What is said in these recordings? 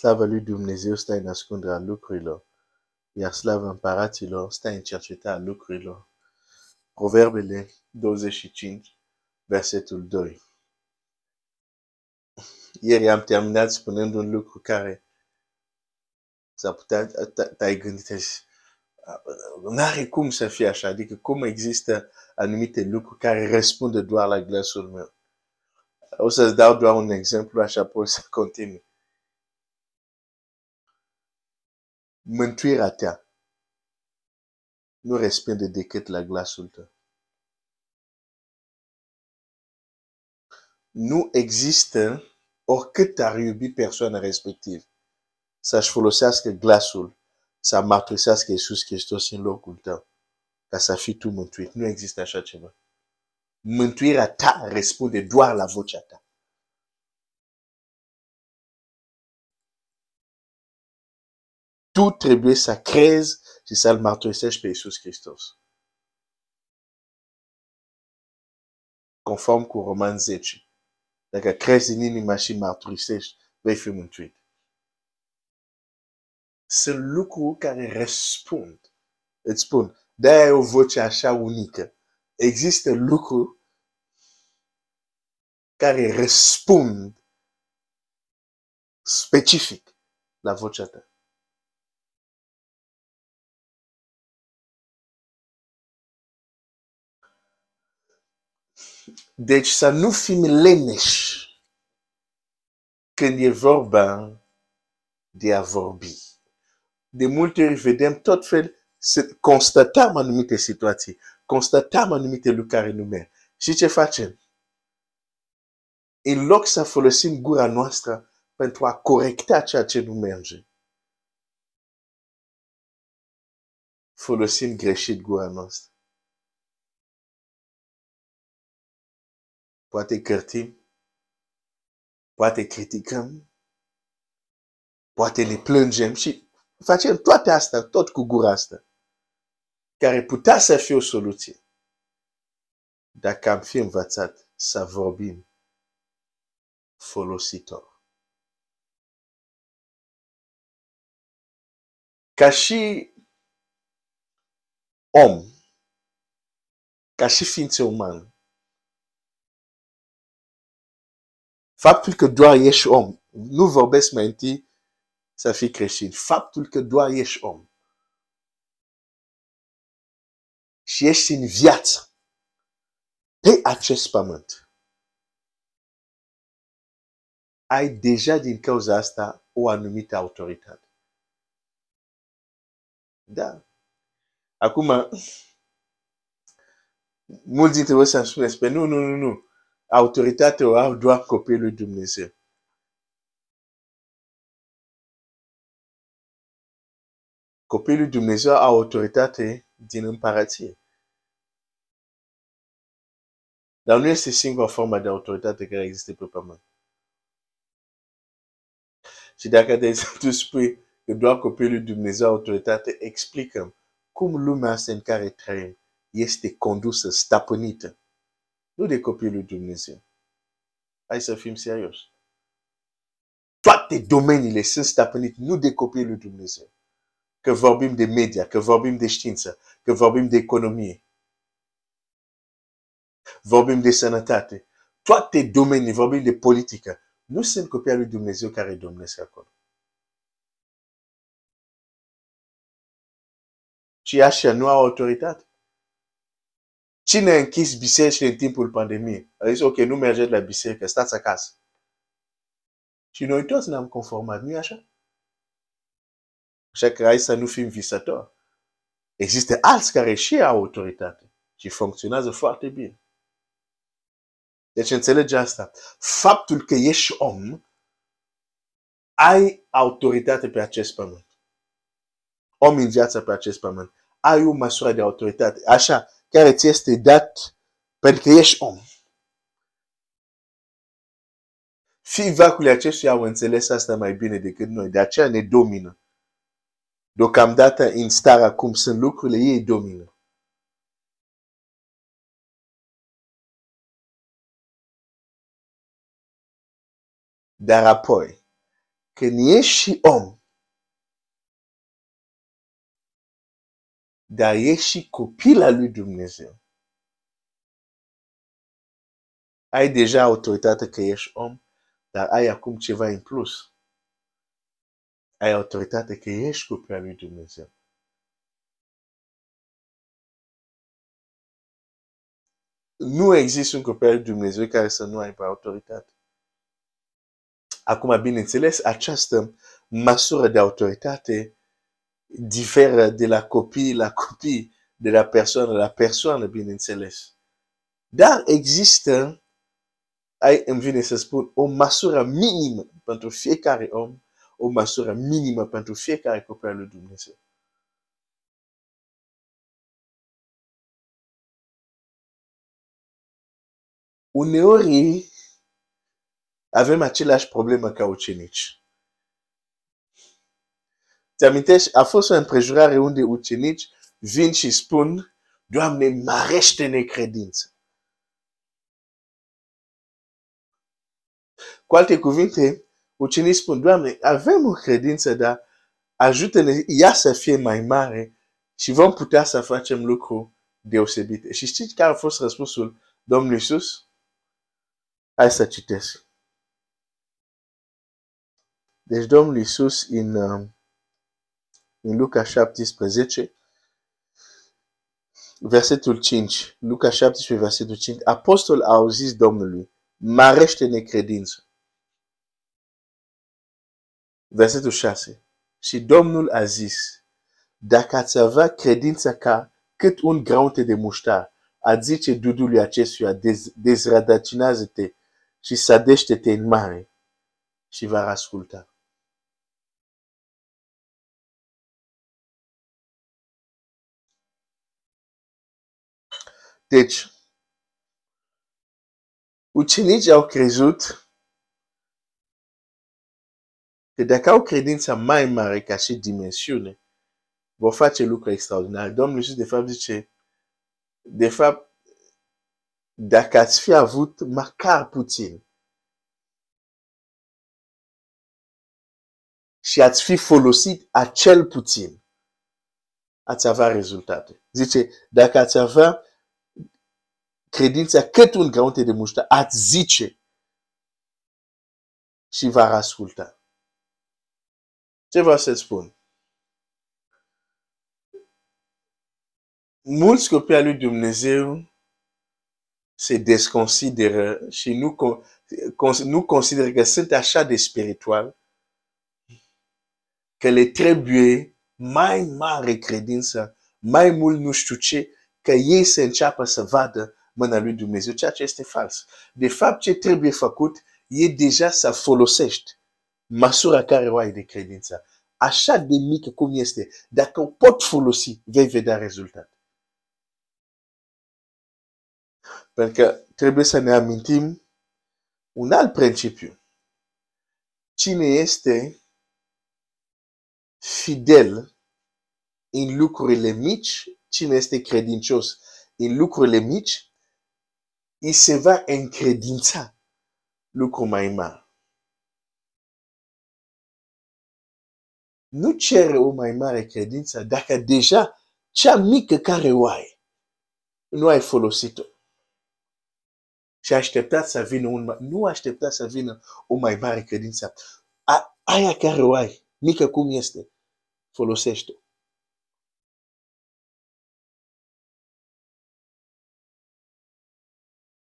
Slava lui Dumnezeu stă în ascunderea lucrurilor, iar slava împăraților stă în cercetarea lucrurilor. Proverbele 25, versetul 2. Ieri am terminat spunând un lucru care s-ar putea, te-ai gândit, nu are cum să fie așa, adică cum există anumite lucruri care răspund doar la glasul meu. O să-ți dau doar un exemplu, așa poți să continui. Mântuirea ta nu răspunde decât la glasul tău. Nu există, oricât ar iubi persoana respectivă, să-și folosească glasul să mărturisească Iisus Hristos în locul tău, ca să fii tu mântuit. Nu există așa ceva. Mântuirea ta răspunde doar la vocea ta. Tu trebuie să crezi și să-L mărturisești pe Iisus Hristos. Conform cu Roman 10. Dacă crezi în inima și mărturisești, vei fi mântuit sunt lucruri care răspund. Îți spun, de-aia e o voce așa unică. Există lucruri care răspund specific la vocea ta. Deci să nu fim leneși când e vorba de a vorbi de multe ori vedem tot fel, să constatăm anumite situații, constatăm anumite lucruri care nu merg. Și ce facem? În loc să folosim gura noastră pentru a corecta ceea ce nu merge, folosim greșit gura noastră. Poate cărtim, poate criticăm, poate ne plângem și facem toate astea, tot cu gura asta, care putea să fie o soluție. Dacă am fi învățat să vorbim folositor. Ca și om, ca și ființe umane, faptul că doar ești om, nu vorbesc mai întâi să fii creștin. Faptul că doar ești om și ești în viață pe acest pământ, ai deja din cauza asta o anumită autoritate. Da. Acum, mulți dintre voi să-mi spuneți, pe nu, nu, nu, nu. Autoritatea o au doar copilul lui Dumnezeu. Copilul Dumnezeu a autoritate din împărăție. Dar nu este singura formă de autoritate care există pe pământ. Și dacă, de exemplu, spui că doar copilul Dumnezeu a autoritate, explicăm cum lumea asta în care trăim este condusă, stăpânită. Nu de copilul Dumnezeu. Hai să fim serioși. Toate domeniile sunt stăpânite nu de copilul Dumnezeu că vorbim de media, că vorbim de știință, că vorbim de economie, vorbim de sănătate, toate domenii, vorbim de politică, nu sunt copii al lui Dumnezeu care domnesc acolo. Și așa nu au autoritate. Cine a închis bisericile în timpul pandemiei? A zis, ok, nu mergeți la biserică, stați acasă. Și noi toți ne-am conformat, nu-i așa? Așa că hai să nu fim visători. Există alți care și au autoritate și funcționează foarte bine. Deci înțelege asta. Faptul că ești om, ai autoritate pe acest pământ. Om în viața pe acest pământ. Ai o măsură de autoritate. Așa, care ți este dat pentru că ești om. Fii vacul acestuia au înțeles asta mai bine decât noi. De aceea ne domină. Deocamdată în starea cum sunt lucrurile, ei domină. Dar apoi, când ești și om, dar ești și copil al lui Dumnezeu, ai deja autoritate că ești om, dar ai acum ceva în plus. Ai autoritate că ești copil al lui Dumnezeu. Nu există un copil al lui Dumnezeu care să nu aibă autoritate. Acum, bineînțeles, această măsură de autoritate diferă de la copii la copii, de la persoană la persoană, bineînțeles. Dar există, ai, îmi vine să spun, o măsură minimă pentru fiecare om, o măsură minimă pentru fiecare copil al lui Dumnezeu. Uneori avem aceleași probleme ca ucenici. Te amintești? A fost o împrejurare unde ucenici vin și spun, Doamne, mărește necredință. Cu alte cuvinte, ucenicii spun, Doamne, avem o credință, dar ajută-ne ea să fie mai mare și vom putea să facem lucru deosebite. Și știți care a fost răspunsul Domnului Iisus? Hai să citesc. Deci Domnul Iisus în, uh, în Luca 17, versetul 5, Luca 17, versetul 5, apostol au zis Domnului, marește necredință. Versetul 6, și Domnul a zis, dacă ați avea credința ca cât un graunte de muștar, a zice dudului acestuia, dez, dezradacinează-te și sadește-te în mare și va asculta. Deci, ucenicii au crezut că dacă au credința mai mare ca și dimensiune, vor face lucruri extraordinare. Domnul Iisus, de fapt, zice, de fapt, dacă ați fi avut măcar puțin și ați fi folosit acel puțin, ați avea rezultate. Zice, dacă ați avea credința cât un graunte de muștar, ați zice și va asculta. Ce vreau să spun? Mulți copii al lui Dumnezeu se desconsideră și nu, nu consideră că sunt așa de spiritual că le trebuie mai mare credință, mai mult nu știu ce, că ei să înceapă să vadă mâna lui Dumnezeu, ceea ce este fals. De fapt, ce trebuie făcut e deja să folosești măsura care o ai de credință. Așa de mică cum este, dacă o pot folosi, vei vedea rezultat. Pentru că trebuie să ne amintim un alt principiu. Cine este fidel în lucrurile mici, cine este credincios în lucrurile mici, îi se va încredința lucru mai mare. Nu cere o mai mare credință dacă deja cea mică care o ai, nu ai folosit-o. Și așteptat să vină un, nu așteptat să vină o mai mare credință. A, aia care o ai, mică cum este, folosește-o.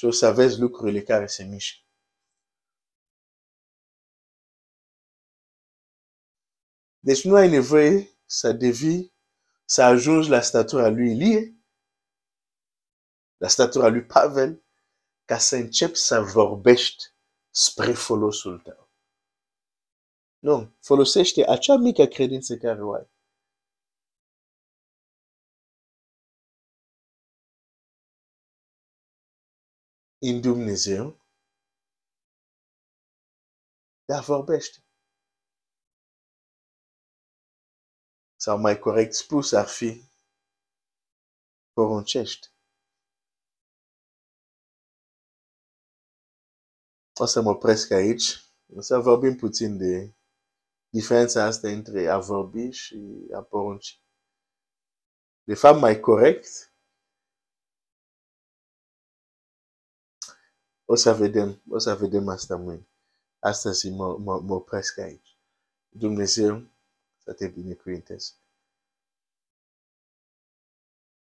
Și o să vezi lucrurile care se mișcă. Deci nu ai nevoie să devii, să ajungi la statura lui Ilie, la statura lui Pavel, ca să începi să vorbești spre folosul tău. Nu, folosește acea mică credință care o ai. În Dumnezeu, dar vorbește. Sau mai corect spus ar fi, poruncește. O să mă opresc aici. O să vorbim puțin de diferența asta între a vorbi și a porunci. De fapt, mai corect, o să vedem, o să vedem asta mâine. Astăzi mă, mă, mă opresc aici. Dumnezeu să te binecuvinteze.